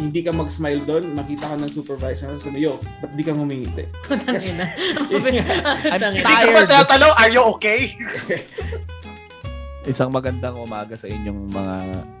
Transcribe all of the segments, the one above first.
hindi ka mag-smile doon, makita ka ng supervisor, sabi, yo, ba't di ka ngumingiti? Tangina. I'm Tangina. Hindi tired. pa tinatanong, are you okay? Isang magandang umaga sa inyong mga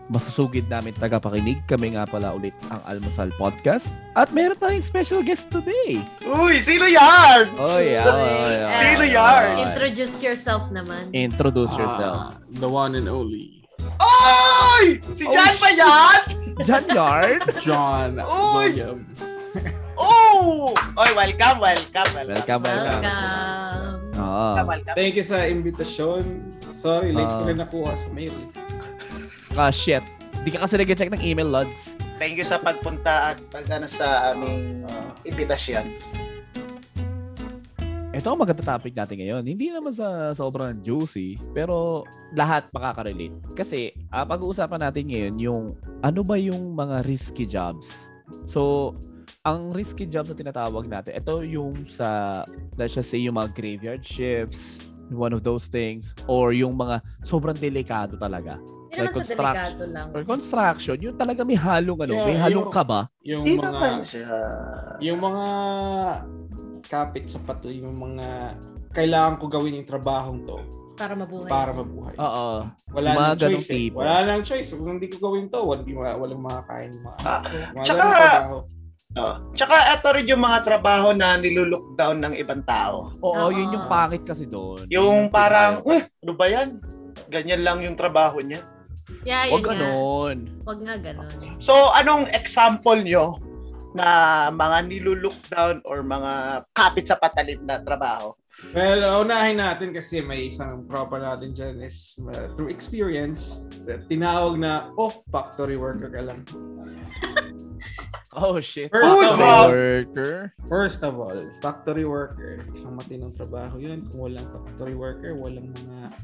masusugid namin tagapakinig. Kami nga pala ulit ang Almusal Podcast. At meron tayong special guest today. Uy, sino yan? Oh, yeah. Oh, yeah. Sino yan? Introduce yourself naman. Introduce yourself. Ah, the one and only. Oy! Si John Oh, pa yan? John Yard. John Uy! William. Oh! Oy, welcome, welcome, welcome. Welcome, welcome. Welcome. Welcome. Thank you sa invitasyon. Sorry, late ko Ah. rin nakuha sa mail. Ah, shit. Di ka kasi nag-check ng email, Lods. Thank you sa pagpunta at pag ano sa aming uh, imbitasyon. Ito ang maganda topic natin ngayon. Hindi naman sa sobrang juicy, pero lahat makaka-relate. Kasi ah, pag-uusapan natin ngayon yung ano ba yung mga risky jobs. So, ang risky jobs na tinatawag natin, ito yung sa, let's just say, yung mga graveyard shifts, one of those things, or yung mga sobrang delikado talaga. Hindi Like construction. delikado lang. Or construction, yung talaga may halong ano, Yeah, may halong yung- kaba. Yung Hindi mga naman siya. yung mga kapit sa pato, yung mga kailangan ko gawin yung trabahong to Para mabuhay. para mabuhay. Oo. Wala Yung mga nang choice eh. Wala nang choice. Kung hindi ko gawin to, walang, walang makakain. Mga, Ah, mga tsaka- trabaho. Oh. Tsaka ito rin yung mga trabaho na nilulockdown ng ibang tao. Oo, Oo. yun yung pangit kasi doon. Yung parang, eh, ano ba yan? Ganyan lang yung trabaho niya. Yeah, Huwag ganon. Huwag nga ganon. So, anong example nyo na mga nilulockdown or mga kapit sa patalim na trabaho? Well, unahin natin kasi may isang proper natin dyan is uh, through experience, tinawag na, oh, factory worker ka lang. Oh, shit. First Uy, of all, Worker. First of all, factory worker, isang matinong trabaho yun. Kung walang factory worker, walang mga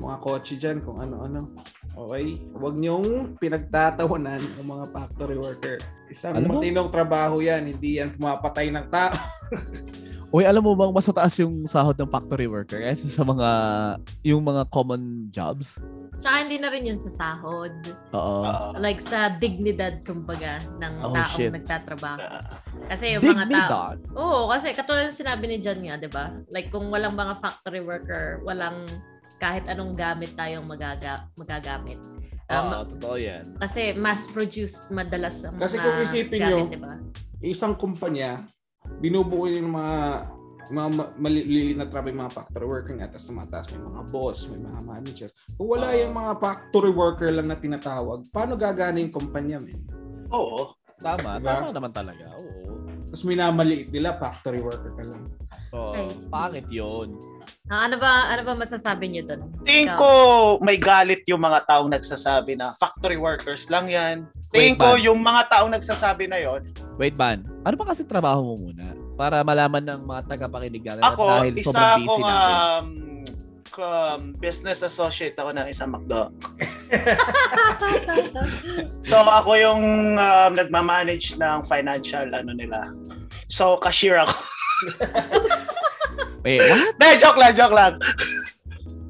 mga kotse dyan, kung ano-ano. Okay? Huwag niyong pinagtatawanan ng mga factory worker. Isang mo- matinong trabaho yan, hindi yan pumapatay ng tao. Uy, alam mo bang mas mataas yung sahod ng factory worker kaysa sa mga, yung mga common jobs? Tsaka hindi na rin yun sa sahod. Oo. Uh, Like sa dignidad, kumbaga, ng Oh, taong shit. nagtatrabaho. Kasi yung mga tao... Dignidad. Oo, kasi katulad ng sinabi ni John nga, di ba? Like kung walang mga factory worker, walang kahit anong gamit tayong magaga magagamit. Um, Oo, totoo yan. kasi mass-produced madalas ang Kasi mga kung isipin gamit, nyo, di ba? Isang kumpanya, binubuo yung mga mga ma- maliliit na trabaho yung mga factory worker nga, tapos tumataas may mga boss, may mga manager. Kung wala Ah. yung mga factory worker lang na tinatawag, paano gagana yung kumpanya, men? oo. Tama, Diba? tama naman talaga. Oo. Tapos minamaliit nila, factory worker ka lang. I see. pangit yun. Ah, ano ba ano ba masasabi niyo doon? Tingin ko may galit yung mga taong nagsasabi na factory workers lang yan. Tingin ko yung mga taong nagsasabi na yon. Wait, Ban. Ano ba kasi trabaho mo muna? Para malaman ng mga tagapakinig natin at Ako, dahil isa sobrang busy akong natin. um, um, business associate ako ng isang McDo. so ako yung um, nagmamanage ng financial ano nila. So cashier ako. Wait, what? De, joke lang, joke lang.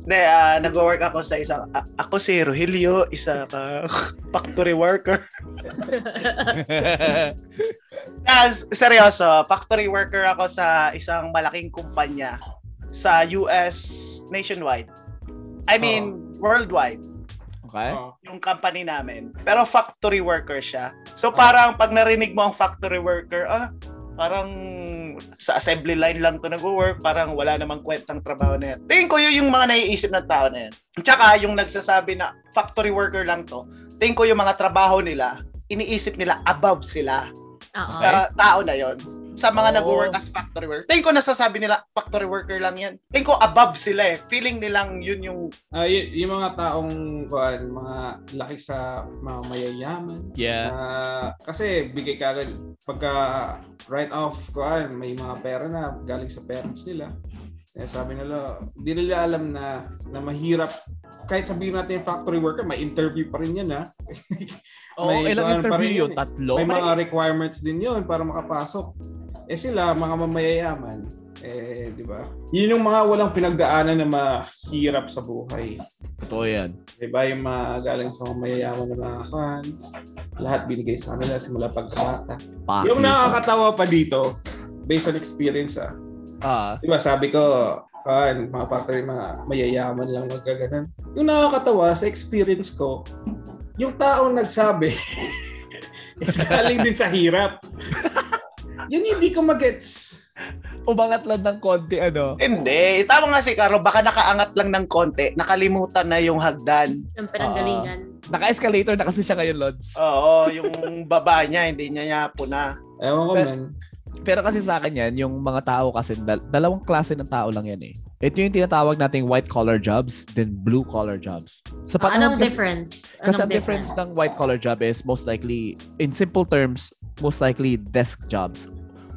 De, ah, nag-work ako sa isang, a- ako si Rogelio, isa ka factory worker. Yes, seryoso, factory worker ako sa isang malaking kumpanya sa US nationwide. I mean, worldwide, okay? Oh. yung company namin. Pero factory worker siya. So parang pag narinig mo ang factory worker, ah, parang sa assembly line lang to nag-work, parang wala namang kwentang trabaho na yan. Tingin ko yun yung mga naiisip ng tao na yan. Tsaka yung nagsasabi na factory worker lang to, tingin ko yung mga trabaho nila, iniisip nila above sila Oo. sa tao na yon sa mga Oo. nag-work as factory worker. Tingin ko nasasabi nila factory worker lang yan. Tingin ko above sila eh. Feeling nilang yun yung Ah, y- yung mga taong kuan, mga laki sa mga mayayaman. Yeah. Ah, kasi bigay ka agad pagka write off kuan, may mga pera na galing sa parents nila. Eh, sabi nila, hindi nila alam na na mahirap kahit sabihin natin yung factory worker, may interview pa rin yan ha. Oo, May ilang rin interview yun? yun eh. Tatlo? may mga requirements din yun para makapasok. Eh sila, mga mamayayaman, Eh, di ba? Yun yung mga walang pinagdaanan na mahirap sa buhay. Totoo yan. Di ba? Yung mga galing sa mga mayayaman na mga kan, lahat binigay sa kanila simula pagkabata. Yung nakakatawa pa dito, based on experience ah. Ah, Di ba, sabi ko, kan, mga factory, mga mayayaman lang magkaganon. Yung nakakatawa sa experience ko, yung taong nagsabi, is galing din sa hirap. Yun yung hindi ko magets. umangat lang ng konti, ano. Hindi. Tama nga si Carlo, baka nakaangat lang ng konti, nakalimutan na yung hagdan. Yung pinanggalingan. Naka-escalator na kasi siya ngayon, Lods. Oo, yung baba niya, hindi niya niya puna. Ewan ko, Pero- man. Pero kasi sa akin yan, yung mga tao kasi, dal- dalawang klase ng tao lang yan eh. Ito yung tinatawag nating white collar jobs, then blue collar jobs. Sa Ah, anong kasi- difference? Kasi Anong ang difference ng white collar job is most likely, in simple terms, most likely desk jobs.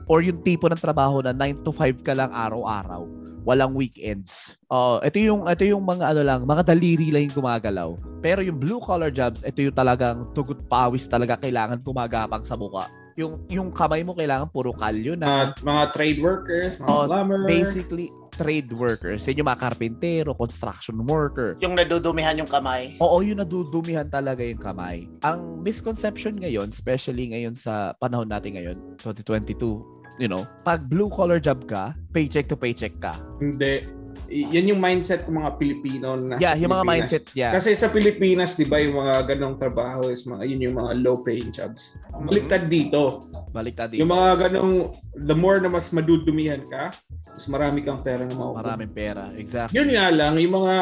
Or yung tipo ng trabaho na 9 to 5 ka lang araw-araw. Walang weekends. Oh, ito yung ito yung mga ano lang, mga daliri lang yung gumagalaw. Pero yung blue collar jobs, ito yung talagang tugot pawis talaga kailangan gumagapang sa muka. Yung yung kamay mo kailangan puro kalyo na. Mga, mga trade workers, mga Oh, plumber. Basically, trade workers. Yan yung mga karpintero, construction worker. Yung nadudumihan yung kamay. Oo, yung nadudumihan talaga yung kamay. Ang misconception ngayon, especially ngayon sa panahon natin ngayon, 2022, you know, pag blue collar job ka, paycheck to paycheck ka. Hindi. Yan yung mindset ng mga Pilipino na yeah, yung mga mindset, yeah. Kasi sa Pilipinas, di ba, yung mga ganong trabaho is mga, yun yung mga low-paying jobs. Baliktad dito. Baliktad dito. Yung mga ganong, the more na mas madudumihan ka, mas marami kang pera na makukuha. maraming pera. Exactly. Yun nga lang, yung mga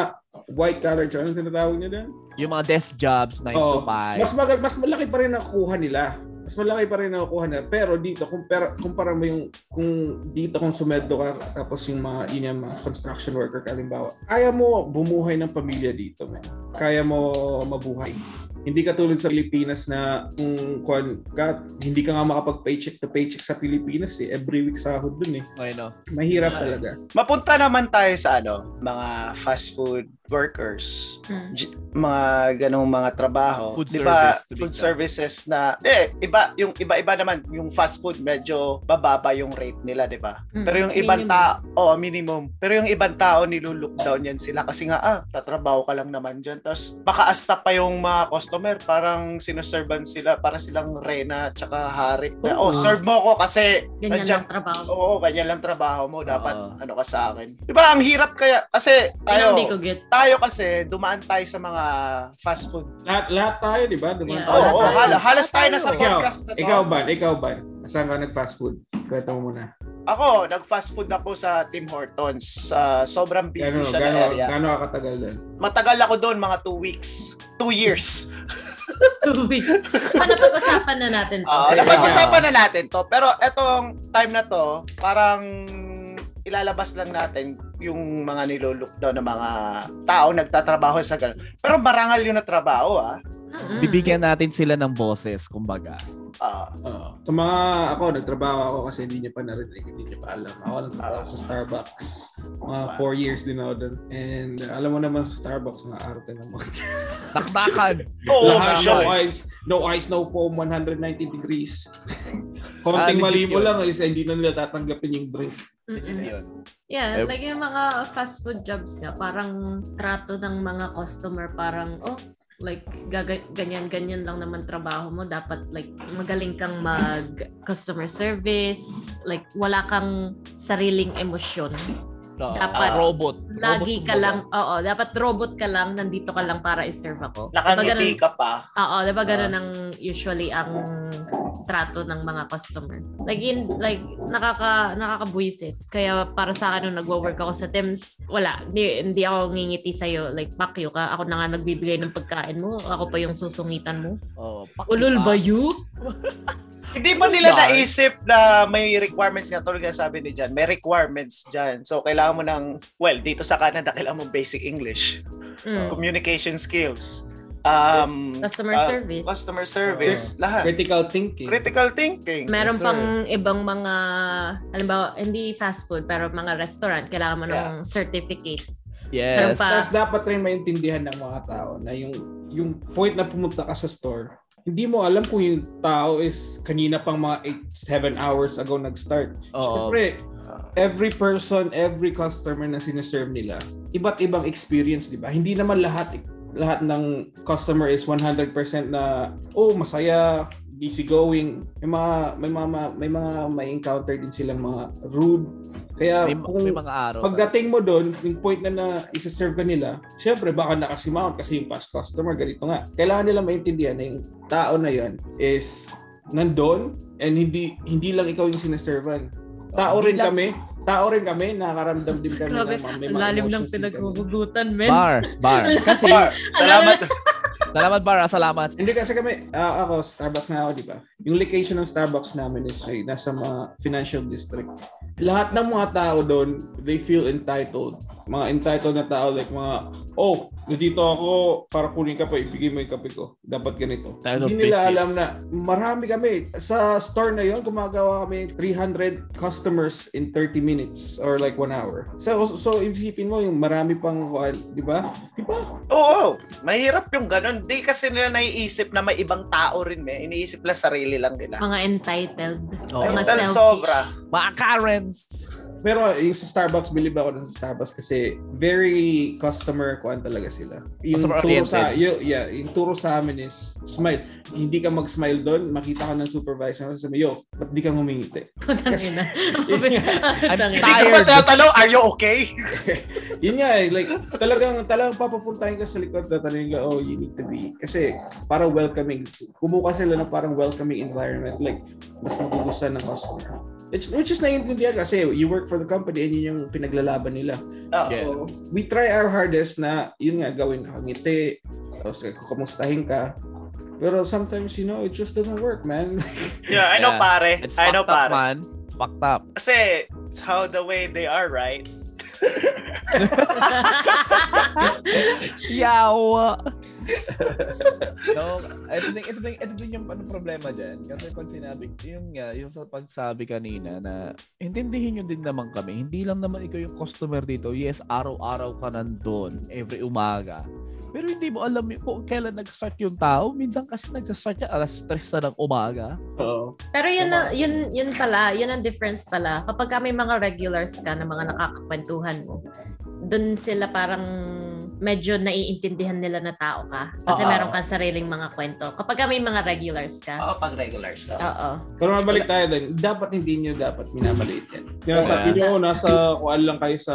white collar jobs, ano tinatawag niya doon? Yung mga desk jobs, 9 Oo. to 5. Mas, mag- mas malaki pa rin nakukuha nila. Mas malaki pa rin nakukuha nila. Pero dito, kumpara, kumpara mo yung, kung dito kung sumeddo ka, tapos yung mga, yun yung mga construction worker, kalimbawa, kaya mo bumuhay ng pamilya dito, man. Kaya mo mabuhay. Hindi katulad sa Pilipinas na kung kung ka, hindi ka nga makapag-paycheck to paycheck sa Pilipinas eh. Every week sahod dun eh. I know. Mahirap Ay. talaga. Mapunta naman tayo sa ano, mga fast food workers. Hmm. J- mga ganong mga trabaho. Food Di ba, service, food services na, eh, iba, yung iba-iba naman, yung fast food, medyo bababa yung rate nila, di ba? Mm, Pero yung ibang minimum. tao, oh, minimum. Pero yung ibang tao, nilulook down yan sila kasi nga, ah, tatrabaho ka lang naman dyan. Tapos, maka-asta pa yung mga customer, parang sinuservan sila, para silang rena tsaka hari. Na, oh, Oo. serve mo ko kasi, Ganyan nandyan- lang trabaho. oo, ganyan lang trabaho mo, dapat, Oo. ano ka sa akin. Di ba, ang hirap kaya, kasi, tayo, hindi ko get. tayo kasi, dumaan tayo sa mga fast food. Lahat, lahat tayo, di ba? Dumaan Yeah. Oo, tayo. oh, tayo. halos, halos tayo na sa Ikaw, podcast na to. ikaw ba? Ikaw ba? Saan ka nag-fast food? Kwento mo muna. Ako, nag-fast food ako sa Tim Hortons. Sa sobrang busy Gano'n, siya na gano'n, area. gano'n ka katagal doon? Matagal ako doon, mga two weeks. Two years. Two weeks. Ano pag-usapan na natin to? Okay. napag-usapan na natin to. Pero etong time na to, parang ilalabas lang natin yung mga nilolook down ng mga tao nagtatrabaho sa ganun. Pero marangal yung natrabaho, ah. Mm-mm. Bibigyan natin sila ng boses, kumbaga. Ah, Oo. Sa mga ako, nagtrabaho ako kasi hindi niyo pa narinig, hindi niyo pa alam. Ako nagtrabaho sa Starbucks. Mga four years din ako doon. And uh, alam mo naman sa Starbucks, mga arte ng mga Taktakan! Lahat, siya. no ice, no ice, no foam, 190 degrees. Konting Ah, mali mo lang is hindi na nila tatanggapin yung drink. Mm-mm. Yeah, Eh, like yung mga fast food jobs nga, parang trato ng mga customer, parang, oh, like, gaga- ganyan-ganyan lang naman trabaho mo. Dapat, like, magaling kang mag-customer service. Like, wala kang sariling emosyon. Dapat Ah, robot. Lagi Robot ka lang, oo, dapat robot ka lang, nandito ka lang para i-serve ako. Diba Nakangiti ganun- ka pa. Oo, diba ganun Ah. ang usually ang trato ng mga customer. Like, in, like nakaka, nakakabuisit. Kaya para sa akin nung nagwo-work ako sa Thames, wala, hindi, hindi ako ngingiti sa'yo. Like, pakyo ka, ako na nga nagbibigay ng pagkain mo, ako pa yung susungitan mo. Pak- Ulul ba you? Hindi ba nila Dark. naisip na may requirements nga tulad nga sabi ni Jan, may requirements dyan. So, kailangan mo ng, well, dito sa Canada, kailangan mo basic English, Mm. communication skills, um, Customer ah, service. customer service, lahat. Critical thinking. Critical thinking. Meron Yes, sir. pang ibang mga, halimbawa, hindi fast food, pero mga restaurant, kailangan mo ng certificate. Meron Yes. pa. Tapos dapat rin maintindihan ng mga tao na yung yung point na pumunta ka sa store, hindi mo alam kung yung tao is kanina pang mga 8, 7 hours ago nag-start. Oo. Siyempre, every person, every customer na sineserve nila, iba't ibang experience, di ba? Hindi naman lahat lahat ng customer is 100% na oh, masaya, easy going. May mga may mga may mga may encounter din silang mga rude. Kaya May, kung may mga araw. pagdating mo doon, yung point na na isa-serve ka nila, syempre baka nakasimount kasi yung past customer, ganito nga. Kailangan nila maintindihan na yung tao na yan is nandun and hindi hindi lang ikaw yung sineservan. Tao rin lang- kami, tao rin kami, nakakaramdam din kami Grabe, ng mga- may ang mga lalim ng pinaghuhugutan, men. Bar, bar. Kasi, Bar, salamat. Salamat bar, ah, salamat. Hindi kasi kami, ah, ako, Starbucks na ako, di ba? Yung location ng Starbucks namin is ay, nasa mga financial district. Lahat ng mga tao doon, they feel entitled. Mga entitled na tao, like mga, oh, nandito ako para kunin ka pa, ibigay mo yung kape ko. Dapat ganito. Entitled Hindi nila bitches. alam na marami kami. Sa store na yon gumagawa kami 300 customers in 30 minutes or like 1 hour. So, so isipin mo yung marami pang, di ba? Di ba? Oo, mahirap yung ganun. Di kasi nila naiisip na may ibang tao rin eh. Iniisip lang sarili lang nila. Mga entitled. Oo. Mga Mental selfish. sobra. Mga Karens. Pero yung sa Starbucks, believe ako sa Starbucks kasi very customer kuan talaga sila. Yung Customer turo sa oriented. yo, yeah, yung turo sa amin is smile. Hindi ka mag-smile doon, makita ka ng supervisor sabi, "Yo, ba't di ka ngumingiti?" Tangina. I'm Tangina. Hindi ka ba Tired. tatanong, are you okay? Yun nga eh, like talagang talagang papapuntahin ka sa likod tatanungin ka, "Oh, you need to be." Kasi para welcoming, kumuha sila ng parang welcoming environment like mas magugustuhan ng customer. It's, which is naiintindihan kasi you work for the company and yun yung pinaglalaban nila. Oo. Yeah. So, we try our hardest na yun nga gawin nakangiti tapos kumustahin ka pero sometimes you know it just doesn't work man Yeah, I know Yeah. pare. It's I know fucked up, pare. man. It's fucked up. Kasi it's how the way they are, right? Yawa! no, ito din, ito din, ito din yung ano problema dyan. Kasi pag sinabi, yung nga, yung sa pagsabi kanina na intindihin nyo din naman kami, hindi lang naman ikaw yung customer dito. Yes, araw-araw ka nandun, every umaga. Pero hindi mo alam yung, kung kailan nag-start yung tao. Minsan kasi nag-start yan alas 3 na ng umaga. Oo. Pero yun, na, yun, yun pala, yun ang difference pala. Kapag ka may mga regulars ka na mga nakakakwentuhan mo, dun sila parang medyo naiintindihan nila na tao ka. Kasi Oo. meron kang sariling mga kwento. Kapag ka may mga regulars ka, Oo, pag regulars. oo. oo. pero mabalik tayo din dapat hindi nyo dapat minamaliit yan sinasabi Yeah. nyo nasa kuan lang kayo sa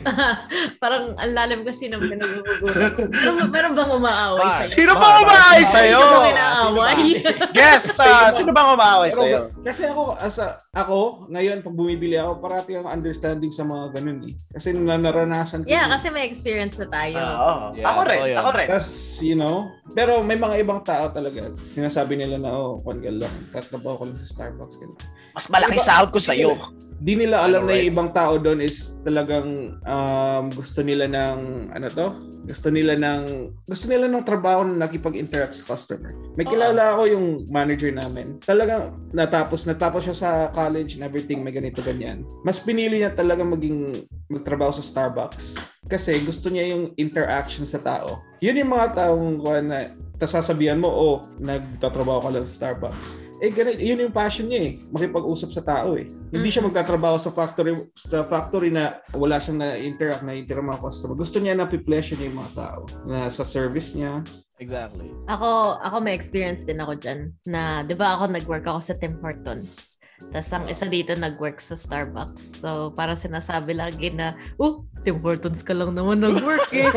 parang ang lalim kasi ng pinag-uuguran. meron, meron bang umaaway sa'yo? Sino Bar, ba bar. umaaway sa'yo? Sino ba inaaway? Guest, ah, sino bang umaaway sa'yo? kasi ako as a- ako ngayon pag bumibili ako parati ang understanding sa mga ganun eh kasi na naranasan ko Yeah, kasi may experience na tayo. Oo. Yeah, ako rin, yun. ako rin. Tas, you know, pero may mga ibang tao talaga, sinasabi nila na, oh, kwan ka lang, tatrabaho ko lang sa Starbucks. Ganun. Mas malaki sahod ko sa'yo. Di nila alam Ano, na yung ibang tao doon is talagang um, gusto nila ng, ano to? Gusto nila ng, gusto nila ng trabaho na nakipag-interact sa customer. May kilala ako yung manager namin. Talagang natapos, natapos siya sa college and everything, may ganito ganyan. Mas pinili niya talaga maging, magtrabaho sa Starbucks. Kasi gusto niya yung interaction sa tao. Yun yung mga taong na, tas sasabihan mo, oh, nagtatrabaho ka lang sa Starbucks eh ganun, yun yung passion niya eh, makipag-usap sa tao eh. Hindi siya Mm. magtatrabaho sa factory sa factory na wala siyang na-interact na interact mga customer. Gusto niya na pleasure niya yung mga tao na sa service niya. Exactly. Ako, ako may experience din ako dyan. Na, di ba ako nag-work ako sa Tim Hortons. Tapos ang isa dito nag-work sa Starbucks. So, parang sinasabi lagi na, oh, Tim Hortons ka lang naman nag-work eh.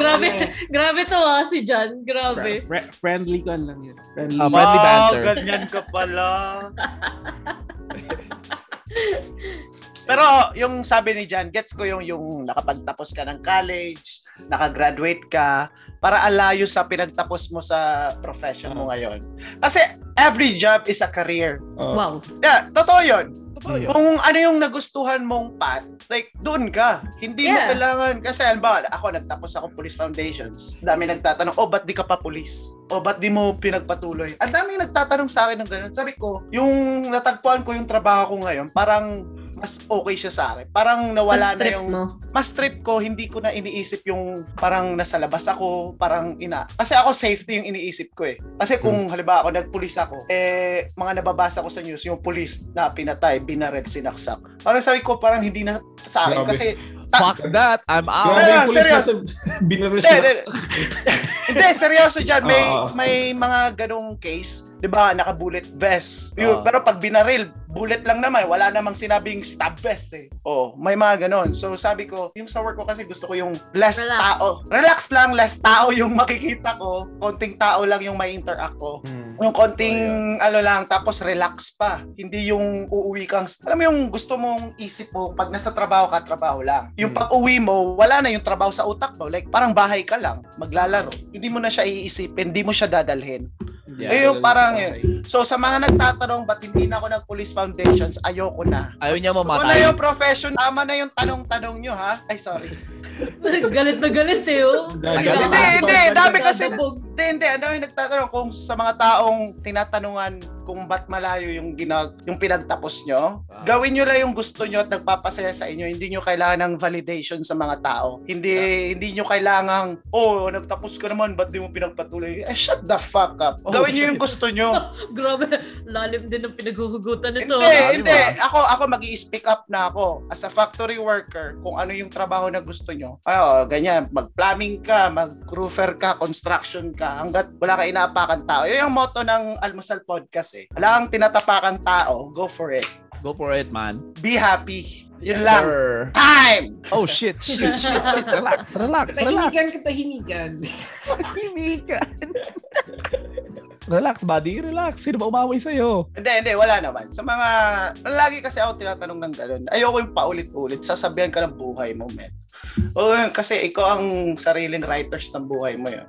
grabe, grabe to ah, si John. Grabe. Fri- friendly ka lang yun. Friendly. Ah, friendly Wow, banter. ganyan ka pala. Pero yung sabi ni Jan, gets ko yung yung nakapagtapos ka ng college, nakagraduate ka, para alayo sa pinagtapos mo sa profession mo ngayon. Kasi every job is a career. Oh. Wow. Yeah, totoo yun. Totoo yun. Kung ano yung nagustuhan mong path, like, doon ka. Hindi mo Yeah. kailangan, kasi halimbawa, ako nagtapos ako police foundations. Dami nagtatanong, oh, ba't di ka pa police? O, ba't di mo pinagpatuloy? Ang dami nagtatanong sa akin ng ganun. Sabi ko, yung natagpuan ko yung trabaho ko ngayon, parang mas okay siya sa akin. Parang nawala Mas na trip yung mo. mas trip ko, hindi ko na iniisip yung parang nasa labas ako, parang ina. Kasi ako safety yung iniisip ko eh. Kasi kung halimbawa ako nagpulis ako, eh mga nababasa ko sa news, yung pulis na pinatay, binaril, sinaksak. Parang sabi ko parang hindi na sa akin Grabe. kasi Fuck that. I'm out. Grabe yung police seryoso. Binaril Hindi, seryoso dyan. May, Oo. may mga ganong case. Di ba, naka-bullet vest. Yun, Oo. Pero pag binaril, bullet lang naman. Wala namang sinabing stab vest eh. Oh, may mga ganon. So sabi ko, yung sa work ko kasi gusto ko yung less Relax. tao. Relax lang, less tao yung makikita ko. Konting tao lang yung may interact ko. Hmm. Yung konting ano lang, tapos relax pa. Hindi yung uuwi kang, alam mo yung gusto mong isip mo, pag nasa trabaho ka, trabaho lang. Yung Hmm. pag uwi mo, wala na yung trabaho sa utak mo. Like, parang bahay ka lang, maglalaro. Hindi mo na siya iisipin, hindi mo siya dadalhin. Yeah. Eh, yung parang yun. So, sa mga nagtatanong, ba't hindi na ako nag-police foundations, ayoko na. Ayaw niya ko mamatay. na yung profession. Tama na yung tanong-tanong nyo, ha? Ay, sorry. galit na galit eh, oh. Galit. Hindi, hindi. Dami kasi. Hindi, hindi. Ang dami nagtatanong kung sa mga taong tinatanungan kung ba't malayo yung ginag yung pinagtapos nyo. Ah. Gawin nyo lang yung gusto nyo at nagpapasaya sa inyo. Hindi nyo kailangan ng validation sa mga tao. Hindi hindi nyo kailangan, oh, nagtapos ka naman, ba't di mo pinagpatuloy? Eh, shut the fuck up. Oh, Gawin nyo yung shit. gusto nyo. Grabe, lalim din ang pinaghuhugutan nito. hindi, Lalim, hindi. ah. Ako, ako mag speak up na ako. As a factory worker, kung ano yung trabaho na gusto nyo. Ano, ganyan, mag-plumbing ka, mag-roofer ka, construction ka, hanggat wala ka inaapakan tao. Yun yung motto ng Almusal Podcast eh. Wala kang tinatapakan tao, go for it. Go for it, man. Be happy. Yun Yes, lang. sir. Time! Oh, shit, shit, shit, shit. Relax, relax, relax. Tahimikan ka, tahimikan. Tahimikan. relax, buddy. Relax. Sino ba umaway sa'yo? Hindi, hindi, wala naman. Sa mga, lagi kasi ako tinatanong ng gano'n. Ayoko yung paulit-ulit. Sasabihan ka ng buhay mo, man. O, kasi ikaw ang sariling writers ng buhay mo yun.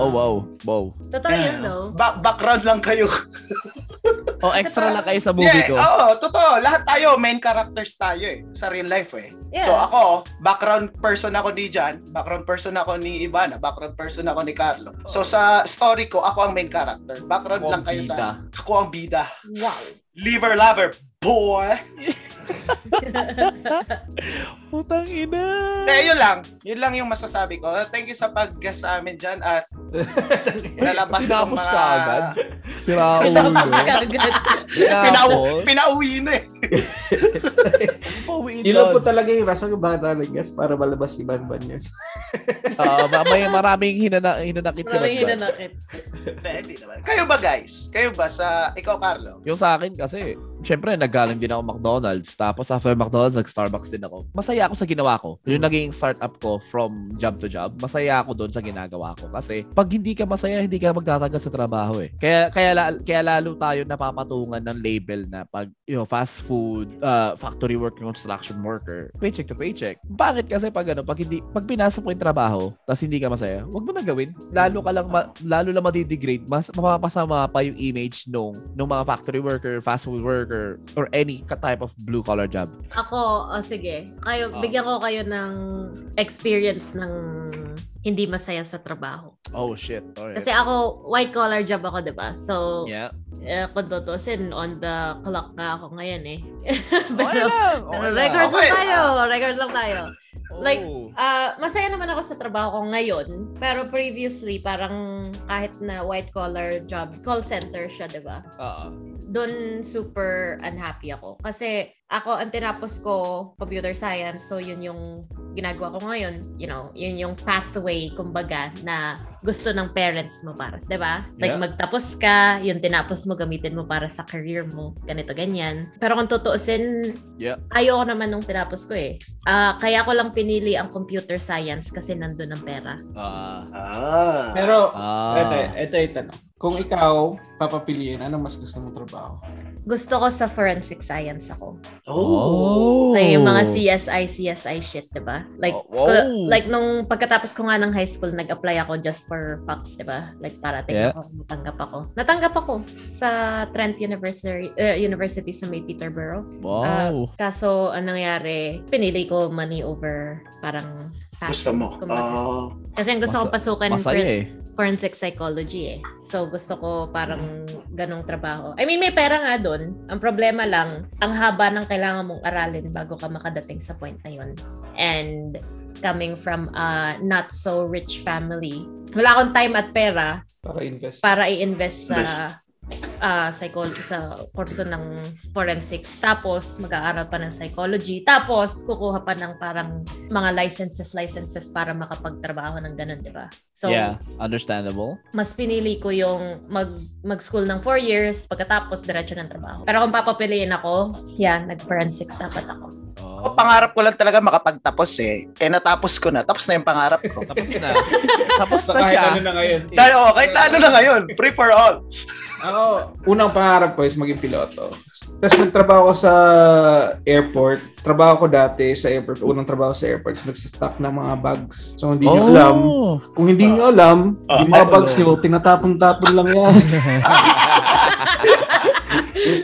Oh, wow. Wow. Totoo yun, no? Back, background lang kayo. Oh, extra lang kayo sa movie Yeah, ko. Oo, totoo. Lahat tayo, main characters tayo eh. Sa real life eh. Yeah. So ako, background person ako ni Jan, background person ako ni Ivana, background person ako ni Carlo. So sa story ko, ako ang main character. Background Ako lang ang kayo bida. sa... Ako ang bida. Wow. Liver lover, boy! Putang ina. Eh, yun lang. Yun lang yung masasabi ko. Thank you sa pag-guest sa amin dyan at lalabas ng mga... ka agad? Si Raul. Tapos ka agad. Pinau pinauwi na eh. Pauwi Yun lang po talaga yung rason kung bakit tayo nag-guess para malabas si Banban yun. Ah, ma- may maraming hinana, hinanakit sila. Maraming hinanakit. Hindi, hindi naman. Kayo ba guys? Kayo ba sa... Ikaw, Carlo? Yung sa akin kasi, syempre naggaling din ako McDonald's. Tapos after McDonald's, nag-Starbucks din ako. Masaya ako sa ginawa ko. Yung naging startup ko from job to job, masaya ako doon sa ginagawa ko. Kasi pag hindi ka masaya, hindi ka magtatagal sa trabaho eh. Kaya, kaya, la- kaya lalo tayo napapatungan ng label na pag you know, fast food, uh, factory worker, construction worker, paycheck to paycheck. Bakit kasi pag ano, pag hindi, pag pinasok mo yung trabaho, tapos hindi ka masaya, wag mo na gawin. Lalo ka lang, ma- lalo lang madidegrade, mas mapapasama pa yung image nung, nung mga factory worker, fast food worker, or any ka- type of blue collar job. Ako, oh, sige. Kayo, Ah. bigyan ko kayo ng experience ng hindi masaya sa trabaho. Oh shit. Alright. Kasi ako, white collar job ako, di ba? So, yeah. eh, kung tutusin, on the clock na ako ngayon eh. Okay Pero, lang. Okay lang. record Okay. lang tayo. Record lang tayo. like, Oh. Ah, masaya naman ako sa trabaho ko ngayon. Pero previously, parang kahit na white collar job, call center siya, di ba? Ah, Doon super unhappy ako. Kasi ako, ang tinapos ko, computer science. So, yun yung ginagawa ko ngayon. You know, yun yung pathway, kumbaga, na gusto ng parents mo para, di ba? Like, Yeah. magtapos ka, yung tinapos mo, gamitin mo para sa career mo. Ganito, ganyan. Pero kung tutuusin, Yeah. ayoko naman nung tinapos ko eh. Ah, kaya ko lang pinili ang computer science kasi nandun ang pera. ah, Ah. Pero, ah. ito, ito yung tanong. Kung ikaw, papapiliin, anong mas gusto mong trabaho? Gusto ko sa forensic science ako. Oh. Like yung mga CSI, CSI shit, diba? Like, Oh, wow. ko- like nung pagkatapos ko nga ng high school, nag-apply ako just for facts, diba? Like para tingnan Yeah. ko, natanggap ako. Natanggap ako sa Trent University, uh, University sa May Peterborough. Wow. Kaso, ang nangyari, pinili ko money over parang Gusto mo. Oh. Kasi ang gusto Masa- kong pasukan Masaya eh. forensic psychology eh. So gusto ko parang ganong trabaho. I mean, may pera nga doon. Ang problema lang, ang haba ng kailangan mong aralin bago ka makadating sa point na yun. And coming from a not so rich family, wala akong time at pera Para invest. para i-invest sa Invest. uh, psychology sa kurso ng forensics tapos mag-aaral pa ng psychology tapos kukuha pa ng parang mga licenses licenses para makapagtrabaho ng ganun, 'di ba? So yeah, understandable. mas pinili ko yung mag mag-school ng 4 years pagkatapos diretso ng trabaho. Pero kung papapiliin ako, yan, nag-forensics dapat ako. Oh. Ako, pangarap ko lang talaga makapagtapos eh. Eh, natapos ko na. Tapos na yung pangarap ko. Tapos na. Tapos na kahit siya. ano na ngayon. Dahil, oh, kahit ano na ngayon. Free for all. Ako, unang pangarap ko is maging piloto. Tapos nagtrabaho ko sa airport. Trabaho ko dati sa airport. Unang trabaho sa airport. So, nagsistock ng mga bags. So, hindi nyo alam. Oh. Kung hindi nyo alam, Ah. yung mga bags nyo, tinatapon-tapon lang yan.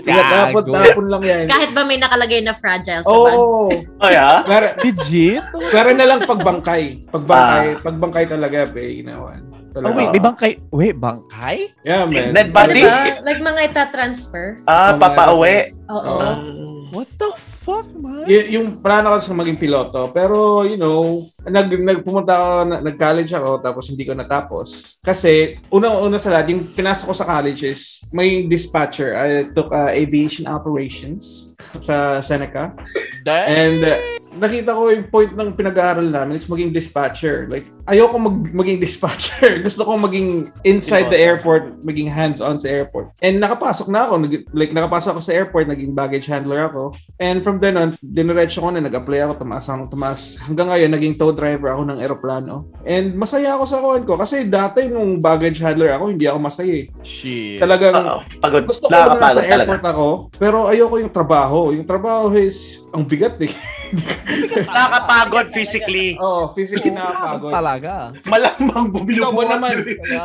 tinatapon-tapon lang yan. Kahit ba may nakalagay na fragile sa Oo. bag? Oh, Oh, yeah? pero, Legit? pero na lang pagbangkay. Pagbangkay, pagbangkay talaga, be, ginawan. Talaga. Oh, wait, may bangkay. Wait, bangkay? Yeah, man. Dead body? Diba? Like mga ita-transfer. Ah, Oh, papauwi. Oo. Oo. What the fuck, man? Y- yung plano ko sa maging piloto. Pero, you know, nag, nagpumunta ako, na- nag-college ako, tapos hindi ko natapos. Kasi, unang-una sa lahat, yung pinasok ko sa college is, may dispatcher. I took uh, aviation operations sa Seneca. And uh, nakita ko yung point ng pinag-aaral namin is maging dispatcher. Like, ayoko mag maging dispatcher. Gusto ko maging inside the airport, maging hands-on sa airport. And nakapasok na ako. Nag- like, nakapasok ako sa airport, naging baggage handler ako. And from then on, diniretso ko na, nag-apply ako, tumaas ako, tumaas. Hanggang ngayon, naging tow driver ako ng aeroplano. And masaya ako sa kuhan ko. Kasi dati nung baggage handler ako, hindi ako masaya eh. Shit. Talagang, Oo, pagod. gusto ko na Nakakapagod nasa talaga. airport ako, pero ayoko yung trabaho. Yung trabaho is, ang bigat eh. Nakakapagod physically. Oo, physically nakakapagod. Talaga. Malamang ba buminubuhat. naman?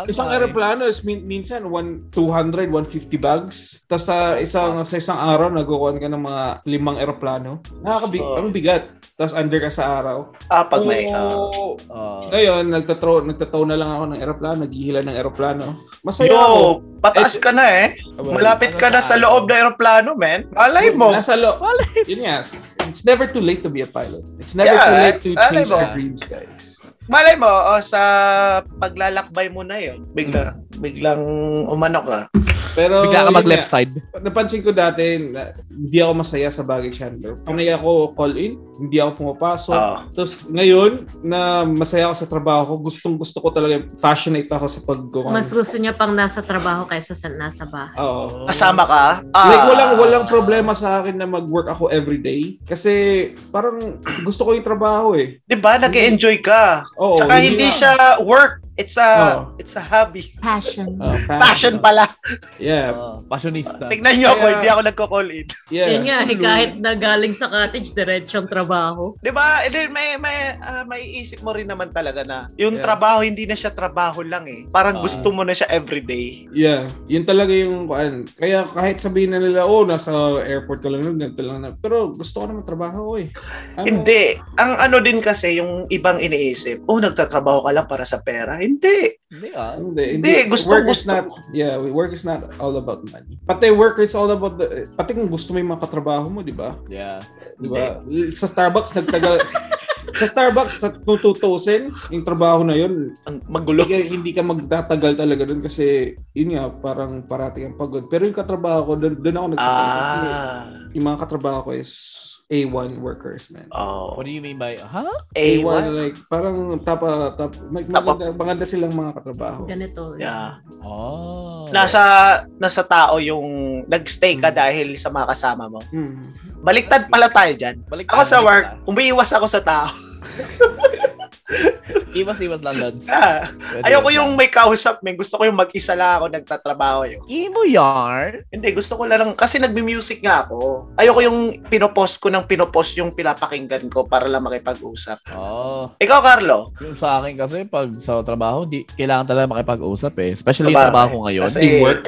Isang aeroplano is min- minsan one, 200, 150 bags. Tapos sa isang sa isang araw nagkukuhan ka ng mga limang aeroplano. Nakakabig, Oo. ang bigat. Tapos under ka sa araw. Ah, pag may... ah. So, Uh, ngayon, nagtatro, nagtatow na lang ako ng aeroplano, naghihila ng aeroplano. Masaya ako. Yo, pataas ka na eh. Malapit ka na sa loob ng aeroplano, man. Malay mo. Nasa lo- Yun nga. It's never too late to be a pilot. It's never Yeah, too late to change mo. your dreams, guys. Malay mo, oh, sa paglalakbay mo na yun, bigla, biglang umano ka. Pero bigla ka yun mag left nga. side. napansin ko dati na hindi ako masaya sa baggage handler. Panay ako call in, hindi ako pumapasok. Oo. Tapos ngayon na masaya ako sa trabaho ko, gustong gusto ko talaga, passionate ako sa pag Mas gusto niya pang nasa trabaho kaysa sa nasa bahay. Oo. Kasama ka? Ah. Like walang walang problema sa akin na mag-work ako every day kasi parang gusto ko yung trabaho eh. 'Di ba? Nag-enjoy ka. Oo. Tsaka hindi na- siya work. It's a Oo. it's a hobby. Passion. Oh, Passion pala. Yeah. Uh, passionista. Tignan niyo ako, hindi ako nagko-call in. Yeah. Yun nga, eh, kahit na galing sa cottage, diretsong trabaho. 'Di ba? And then may may ah, maiisip mo rin naman talaga na yung Yeah. trabaho hindi na siya trabaho lang eh. Parang Ah. gusto mo na siya everyday. Yeah, yun talaga yung kuan. Kaya kahit sabihin na nila, oh, nasa airport ka lang nun, ganito lang na. Pero gusto ko naman trabaho eh. Ano? Hindi. Ang ano din kasi yung ibang iniisip, oh, nagtatrabaho ka lang para sa pera. Hindi. Hindi ah. Hindi, Hindi, gusto- work is gusto not, yeah, work is not all about money. Pati work it's all about the, pati kung gusto mo yung mga katrabaho mo, di ba? Yeah. Di ba? Sa Starbucks, nagtagal, sa Starbucks, sa 2000, yung trabaho na yun, Ang magulo. hindi ka, hindi ka magtatagal talaga dun kasi, yun nga, parang parating ang pagod. Pero yung katrabaho ko, dun ako nagtatagal. Kasi Ah. Yung mga katrabaho ko is A1 workers, man. Oh. What do you mean by, huh? A1? like, parang tapa, tap, mag, maganda, maganda silang mga katrabaho. Ganito. Yeah. Oh. Nasa nasa tao yung nagstay ka Hmm. dahil sa mga kasama mo. Hmm. Baliktad pala tayo dyan. Balik Ako sa work, umiiwas ako sa tao. Iwas-iwas lang, Lods. Ah, ayoko yun. yung may kausap, may gusto ko yung mag-isa lang ako nagtatrabaho yun. Imo yarn? Hindi, gusto ko lang, kasi nagbi-music nga ako. Ayoko yung pinopost ko ng pinopost yung pinapakinggan ko para lang makipag-usap. Oh. Ikaw, Carlo? Yung sa akin kasi, pag sa trabaho, di, kailangan talaga makipag-usap eh. Especially yung Trabaho ko ngayon. Kasi- Teamwork.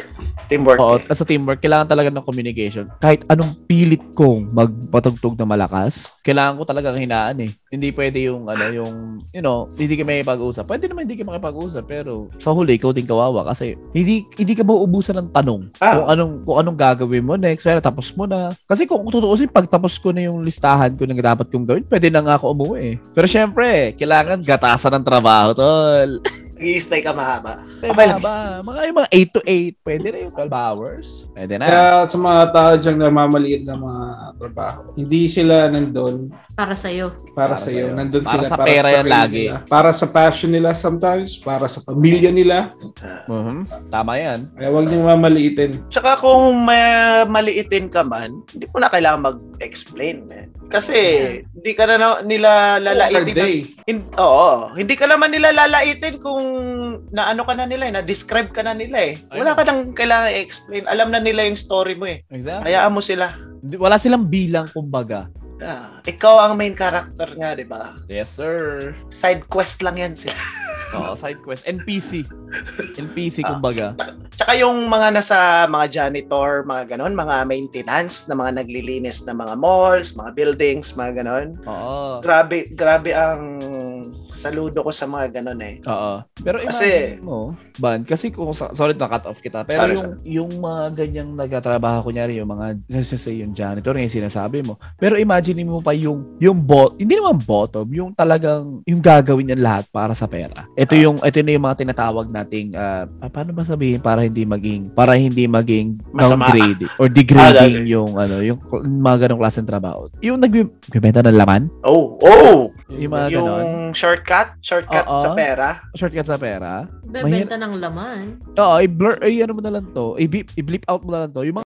Teamwork. Oo, eh. sa teamwork, kailangan talaga ng communication. Kahit anong pilit kong magpatugtog na malakas, kailangan ko talagang hinaan eh. Hindi pwede yung, ano, yung, you know, hindi ka may pag-usap. Pwede naman hindi ka makipag-usap, pero sa huli, ikaw din kawawa kasi hindi, hindi ka mauubusan ng tanong Ah. kung anong, kung anong gagawin mo next. Pero tapos mo na. Kasi kung tutuusin, pag tapos ko na yung listahan ko ng dapat kong gawin, pwede na nga ako umuwi eh. Pero syempre, kailangan gatasan ng trabaho, tol. Nag-i-stay ka mahaba. Diba Okay lang. ba? Mga, yung mga 8 to 8, pwede na yung 12 hours. Pwede na. Kaya sa mga tao dyan na mamaliit na mga trabaho, hindi sila nandun Para sa'yo. para, Para sa iyo. sa'yo. Nandun Para sila sa para pera sa yan sarili lagi. Nila. Para sa passion nila sometimes, para sa pamilya nila. Mhm. Tama yan. Kaya huwag niyong mamaliitin. Tsaka kung may maliitin ka man, hindi mo na kailangan mag-explain, man. Kasi hindi ka na, na nila lalaitin. day. Hin- oo, hindi ka naman nila lalaitin kung naano ka na nila eh, na-describe ka na nila eh. Wala ka nang kailangan i-explain. Alam na nila yung story mo eh. Exactly. Hayaan mo sila. Wala silang bilang, kumbaga. Ah, ikaw ang main character nga, di ba? Yes, sir. Side quest lang yan sila. Oo, side quest. NPC. NPC, Ah. kumbaga. Tsaka yung mga nasa mga janitor, mga ganon, mga maintenance, na mga naglilinis ng mga malls, mga buildings, mga ganon. Oo. Grabe, grabe ang saludo ko sa mga ganon eh. Oo. Pero Kasi- mo, Ban, kasi kung, sorry na cut off kita, pero Sorry, yung, yung mga ganyang nagtatrabaho, kunyari, yung mga, let's just say, yung janitor, yung sinasabi mo. Pero imagine mo pa yung, yung bot, hindi naman bottom, yung talagang, yung gagawin niya lahat para sa pera. Ito Ah. yung, ito na yung mga tinatawag nating, ah, paano ba sabihin, para hindi maging, para hindi maging Masama. downgrading or Ah, degrading yung, ano, yung mga ganong klaseng trabaho. Yung nagbibenta ng laman, Oh, oh! yung mga ganon, Yung shortcut, shortcut Oo. sa pera. shortcut sa pera, Bebenta ng laman. Oo, i-blur, ay ano mo na lang to, i-beep, i-bleep out mo na lang to. Yung mga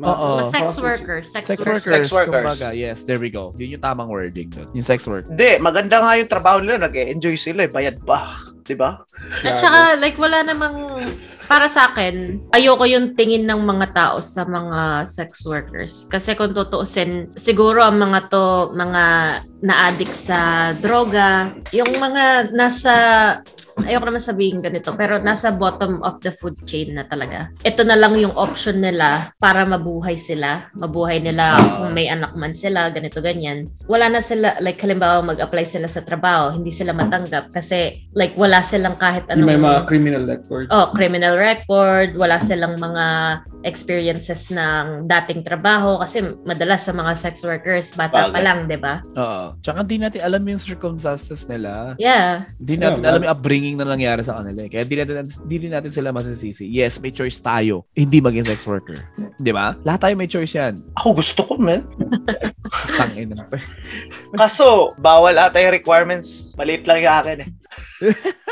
Oo. Mga sex workers. Sex, sex workers. workers, Sex workers. kumbaga, yes, there we go. Yun yung tamang wording doon. Yung sex work. Hindi, maganda nga yung trabaho nila. Nag-enjoy sila eh. Bayad ba? Di ba? At saka, like, wala namang, para sa akin, ayoko yung tingin ng mga tao sa mga sex workers. Kasi kung tutuusin, siguro ang mga to, mga na-addict sa droga, yung mga nasa, ayoko naman sabihin ganito, pero nasa bottom of the food chain na talaga. Ito na lang yung option nila para mabuhay sila. Mabuhay nila kung may anak man sila, ganito, ganyan. Wala na sila, like, halimbawa, mag-apply sila sa trabaho, hindi sila matanggap kasi, like, wala silang kahit anong... may mga criminal record. Oh, criminal record, wala silang mga experiences ng dating trabaho kasi madalas sa mga sex workers bata pa Bagay. lang, 'di ba? Oo. Tsaka di natin alam yung circumstances nila. Yeah. Di natin Yeah, alam yung upbringing na nangyari sa kanila. eh. Kaya di natin, di natin sila masisisi. Yes, may choice tayo. Hindi maging sex worker. Di ba? Lahat tayo may choice yan. Ako gusto ko, man. Tangin na. Kaso, bawal ata yung requirements. Maliit lang yung akin eh.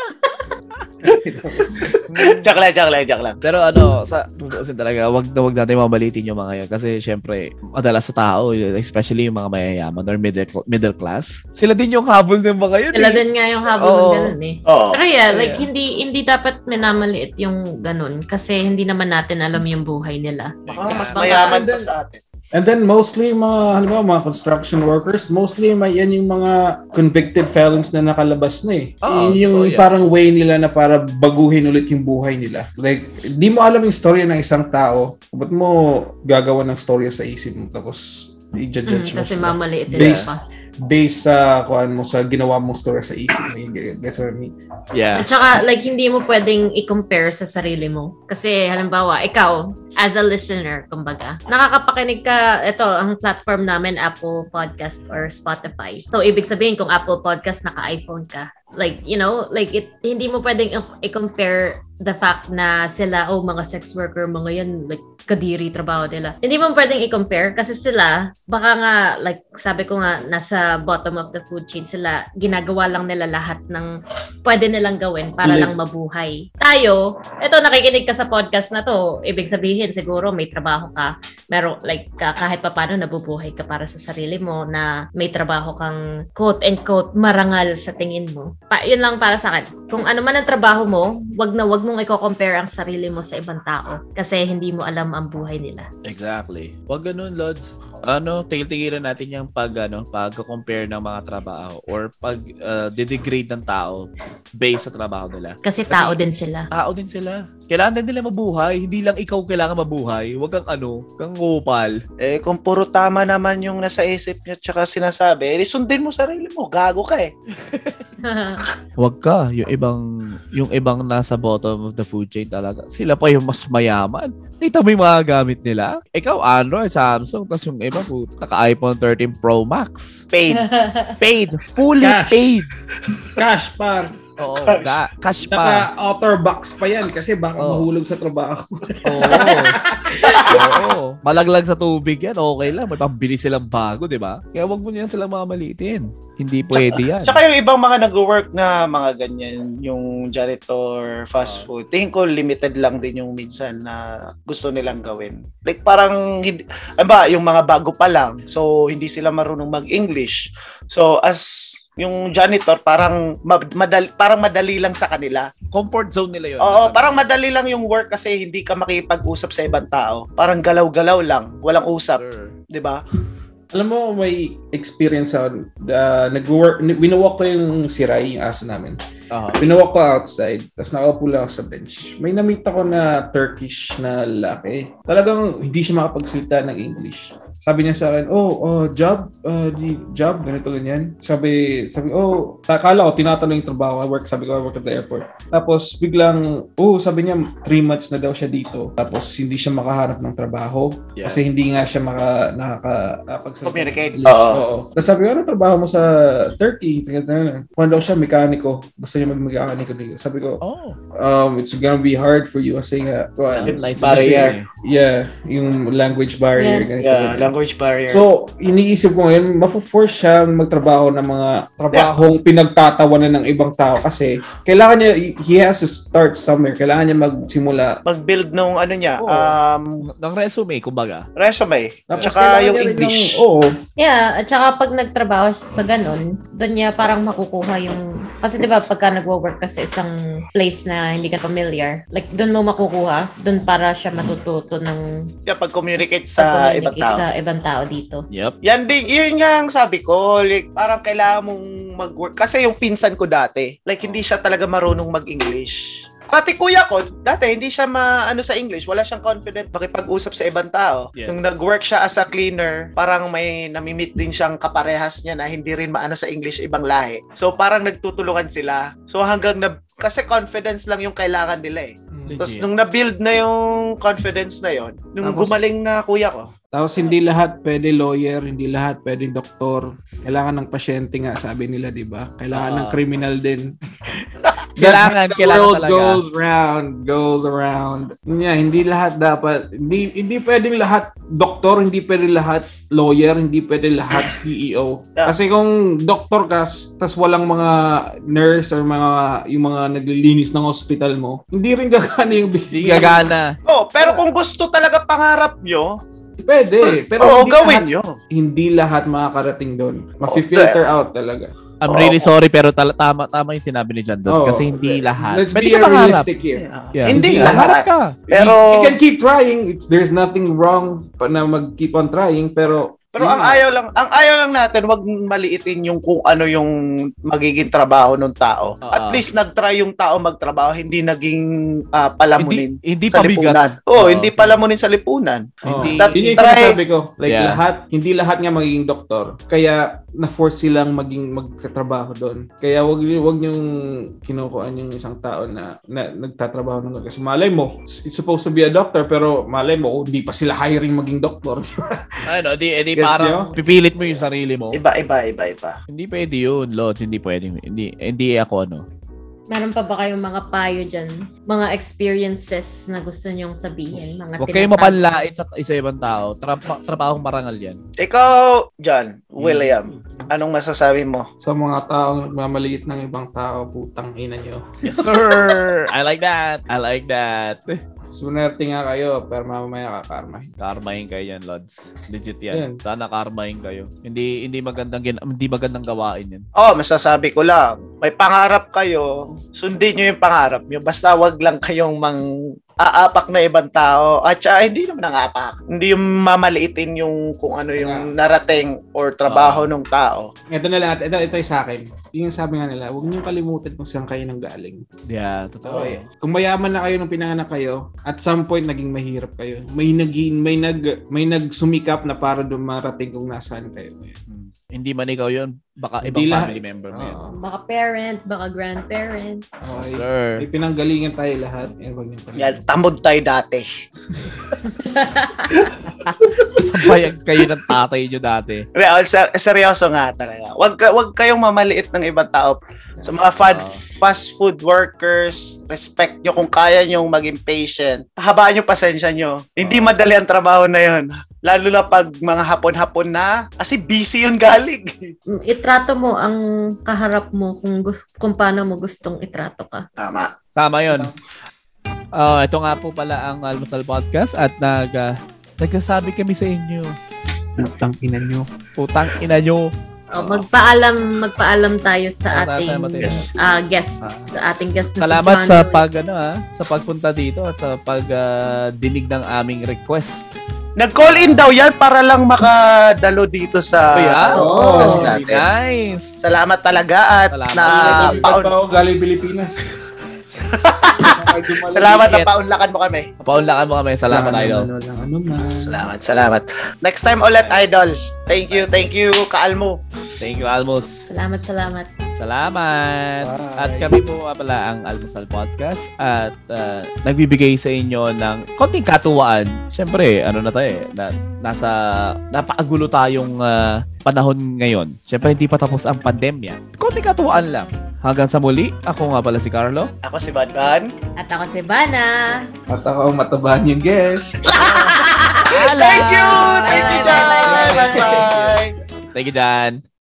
joke lang, joke lang, joke lang. Pero ano, sa tutuusin talaga, wag na wag natin mabalitin yung mga yan. Kasi syempre, madalas sa tao, especially yung mga mayayaman or middle, middle class, sila din yung habol ng mga yun. Sila eh. din nga yung habol Oo. ng ganun eh. Oo. Pero yeah, like Yeah. hindi hindi dapat minamaliit yung ganun kasi hindi naman natin alam yung buhay nila. Baka mas mayaman pa sa atin. And then mostly mga halimbawa mga construction workers, mostly may yan yung mga convicted felons na nakalabas na eh. Yun yung totoo yan. parang way nila na para baguhin ulit yung buhay nila. Like, di mo alam yung story ng isang tao. Ba't mo gagawa ng story sa isip mo tapos i-judge Mm, mo kasi mamaliit din Based- pa. Based sa kuan mo sa ginawa mong story sa isip mo. Get what I mean? Yeah. At saka, like, hindi mo pwedeng i-compare sa sarili mo. Kasi, halimbawa, ikaw, as a listener, kumbaga, nakakapakinig ka, ito, ang platform namin, Apple Podcast or Spotify. So, ibig sabihin, kung Apple Podcast, naka-iPhone ka, like, you know, like, it, hindi mo pwedeng i-compare the fact na sila, oh, mga sex worker, mga yan, like, kadiri trabaho nila. Hindi mo pwedeng i-compare kasi sila, baka nga, like, sabi ko nga, nasa bottom of the food chain sila, ginagawa lang nila lahat ng pwede nilang gawin para Live. lang mabuhay. Tayo, eto, nakikinig ka sa podcast na to, ibig sabihin, siguro may trabaho ka, meron, like, ka- kahit papano nabubuhay ka para sa sarili mo na may trabaho kang quote and quote marangal sa tingin mo. Pa, yun lang para sa akin. Kung ano man ang trabaho mo, wag na wag mong i-compare ang sarili mo sa ibang tao kasi hindi mo alam ang buhay nila. Exactly. Wag ganun, Lods. Ano, tigil-tigilan natin yung pag, ano, pag-compare ng mga trabaho or pag uh, degrade ng tao based sa trabaho nila. Kasi Kasi- tao din sila. Tao din sila. Kailangan din nila mabuhay. Hindi lang ikaw kailangan mabuhay. Huwag kang ano, kang ngupal. Eh, kung puro tama naman yung nasa isip niya tsaka sinasabi, eh, sundin mo sarili mo. Gago ka eh. Huwag ka. Yung ibang, yung ibang nasa bottom of the food chain talaga. Sila pa yung mas mayaman. Kita mo yung mga gamit nila. Ikaw, Android, Samsung, tapos yung iba, naka-iPhone 13 Pro Max. Pain. Paid. Fully Cash. paid. Cash par. Oo. Cash. Cash, cash pa. Naka-outer box pa yan kasi baka Oh. mahulog sa trabaho. Oo. Oo. Malaglag sa tubig yan, okay lang. May pambili silang bago, di ba? Kaya wag mo niyan silang mamalitin. Hindi pwede yan. Tsaka yung ibang mga nag-work na mga ganyan, yung janitor, fast food, tingin ko limited lang din yung minsan na gusto nilang gawin. Like parang, hindi, ano ba, yung mga bago pa lang, so hindi sila marunong mag-English. So as yung janitor, parang ma- madali, parang madali lang sa kanila. Comfort zone nila yun. Oo, parang madali lang yung work kasi hindi ka makipag-usap sa ibang tao. Parang galaw-galaw lang, walang usap, Sure. 'di ba? Alam mo, may experience ako. Uh, nag-work, winawalk ko yung siray, yung aso namin. Aha. Winawalk ko outside, tapos nakaupo lang ako sa bench. May namit ako na Turkish na lalaki. Talagang hindi siya makapagsalita ng English. Sabi niya sa akin, oh, uh, job, uh, di, job, ganito ganyan. Sabi, sabi, oh, akala ko, tinatanong yung trabaho, I work, sabi ko, I work at the airport. Tapos biglang, oh, sabi niya, three months na daw siya dito. Tapos hindi siya makahanap ng trabaho. Yeah. Kasi hindi nga siya maka, nakaka, Communicate. English. Oo. Oo. Tapos sabi ko, ano trabaho mo sa Turkey? Kung daw siya, mekaniko. Gusto niya mag-mekaniko dito. Sabi ko, Oh. um, it's gonna be hard for you kasi nga, license barrier. eh. yeah, yung language barrier. Yeah. ganito, Yeah, ganito. Language barrier. So, iniisip ko ngayon, mafo-force siyang magtrabaho ng mga trabahong pinagtatawanan ng ibang tao kasi kailangan niya, he has to start somewhere. Kailangan niya magsimula. mag-build nung ano niya, Oo. um, Ng resume, kumbaga. resume. Tsaka kailangan yung English. ng- oo. Yeah, at saka pag nagtrabaho siya sa ganun, doon niya parang makukuha yung... Kasi di ba pagka nagwo-work ka sa isang place na hindi ka familiar, like doon mo makukuha, doon para siya matututo ng Yeah, pag-communicate sa ibang pag-communicate tao. sa ibang tao dito. Yep. Yan din, yun nga ang sabi ko, like, parang kailangan mong mag-work. Kasi yung pinsan ko dati, like, hindi siya talaga marunong mag-English. Pati kuya ko, dati hindi siya maano sa English, wala siyang confident makipag-usap sa ibang tao. Yes. Nung nag-work siya as a cleaner, parang may namimit din siyang kaparehas niya na hindi rin maano sa English ibang lahi. So parang nagtutulungan sila. So hanggang na kasi confidence lang yung kailangan nila eh. Tapos nung na-build na yung confidence na yon, nung Tapos- gumaling na kuya ko, Tapos hindi lahat pwede lawyer, hindi lahat pwedeng doktor. Kailangan ng pasyente nga, sabi nila, di ba? Kailangan Ah. ng criminal din. Kailangan, the kailangan world talaga. goes round, goes around. Yun nga, hindi lahat dapat, hindi hindi pwedeng lahat doktor, hindi pwedeng lahat lawyer, hindi pwedeng lahat CEO. Yeah. Kasi kung doktor ka, tas walang mga nurse or mga yung mga naglilinis ng hospital mo, hindi rin gagana yung Hindi gagana. Oh, pero kung gusto talaga pangarap nyo, Pwede, pero oo, hindi gawin lahat, nyo. hindi lahat makakarating doon. Mafi-filter out talaga. I'm Oo. really sorry pero tal- tama tama yung sinabi ni John doon Oo. kasi hindi lahat. Let's Pwede be realistic here. Yeah. Hindi Hindi lahat. Ka. Pero, you, you can keep trying. It's, there's nothing wrong pa na mag-keep on trying, pero pero yun ang ayaw lang, ang ayaw lang natin, wag maliitin yung kung ano yung magiging trabaho ng tao. Oo. At least nag-try yung tao magtrabaho, hindi naging ah, palamunin Hindi, hindi sa pabigat. lipunan. Oo, Oo. hindi palamunin sa lipunan. Oh, Hindi- yun yung try- sinasabi ko. Like Yeah. lahat, hindi lahat nga magiging doktor. Kaya na-force silang maging magtatrabaho doon. Kaya wag niyo wag niyong kinukuan yung isang tao na, na nagtatrabaho ng kasi malay mo it's supposed to be a doctor pero malay mo oh, hindi pa sila hiring maging doktor. Ano, di, edi Gets parang nyo? pipilit mo yung sarili mo. Iba, iba, iba, iba. Hindi pwede yun, Lods. Hindi pwede. Hindi, hindi ako ano. Meron pa ba kayong mga payo dyan? Mga experiences na gusto nyong sabihin? Mga Huwag kayong mapanlait sa isa ibang tao. Tra- trabahong marangal yan. Ikaw, John, William, anong masasabi mo? Sa mga taong nagmamaliit ng ibang tao, putang ina niyo. Yes, sir! I like that. I like that. Swerte nga kayo, pero mamaya kakarmahin. Karmahin kayo yan, Lods. Legit Yan. yan. Sana karmahin kayo. Hindi hindi magandang gin- hindi magandang gawain yan. Oh, masasabi ko lang, may pangarap kayo, sundin nyo yung pangarap nyo. Basta wag lang kayong mang aapak na ibang tao. At saka, hindi naman nangapak. Hindi yung mamaliitin yung kung ano yung narating or trabaho ng tao. Ito na lang, ito, ito ay sa akin. Yung sabi nga nila, huwag niyo kalimutan kung saan kayo nang galing. Yeah, totoo. Okay. Kung mayaman na kayo nung pinanganak kayo, at some point naging mahirap kayo. May naging may nag may nagsumikap na para dumarating kung nasaan kayo. Hmm. Hindi man ikaw yun, baka Hindi ibang lahat. family member mo yun. Oo. Baka parent, baka grandparent. Okay. Sir. May pinanggalingan tayo lahat. Eh, wag niyo Yan, tamod tayo dati. Sabayag kayo ng tatay nyo dati. Well, ser- seryoso nga talaga. Wag, ka, wag kayong mamaliit ng ibang tao. Sa mga fad, Oo. fast food workers, respect nyo kung kaya nyo maging patient. Habaan nyo pasensya nyo. Hindi madali ang trabaho na yon. Lalo na pag mga hapon-hapon na. Kasi busy yun galing. Itrato mo ang kaharap mo kung, kung paano mo gustong itrato ka. Tama. Tama yun. Oh, ito nga po pala ang Almasal Podcast at nag, ah, nagsasabi kami sa inyo. Tang ina niyo. Putang ina nyo. Oh, magpaalam, magpaalam tayo sa ating. Yes. ah, guest, Ah. sa ating guest na Salamat si sa John pag ano ah, sa pagpunta dito at sa pag ah, dinig ng aming request. Nag-call in daw yan para lang makadalo dito sa Oh, yeah? Podcast Oh, natin. nice. Salamat talaga at Salamat. na galing Pilipinas. salamat na paunlakan mo kami. Paunlakan mo kami. Salamat, idol. Ano, ano, ano, man. Salamat, salamat. Next time ulit, idol. Thank you, thank you, Kaalmo. Thank you, Almos. Salamat, salamat. Salamat! Bye. At kami po pala ang Almusal Podcast at ah, nagbibigay sa inyo ng konting katuwaan. Siyempre, ano na tayo eh, na, nasa napakagulo tayong ah, panahon ngayon. Siyempre, hindi pa tapos ang pandemya. Konting katuwaan lang. Hanggang sa muli, ako nga pala si Carlo. Ako si Badban. At ako si Bana. At ako ang matabahan yung guest. Thank you! Thank you, John! Bye, bye, bye, bye. Bye-bye! Thank you, Jan.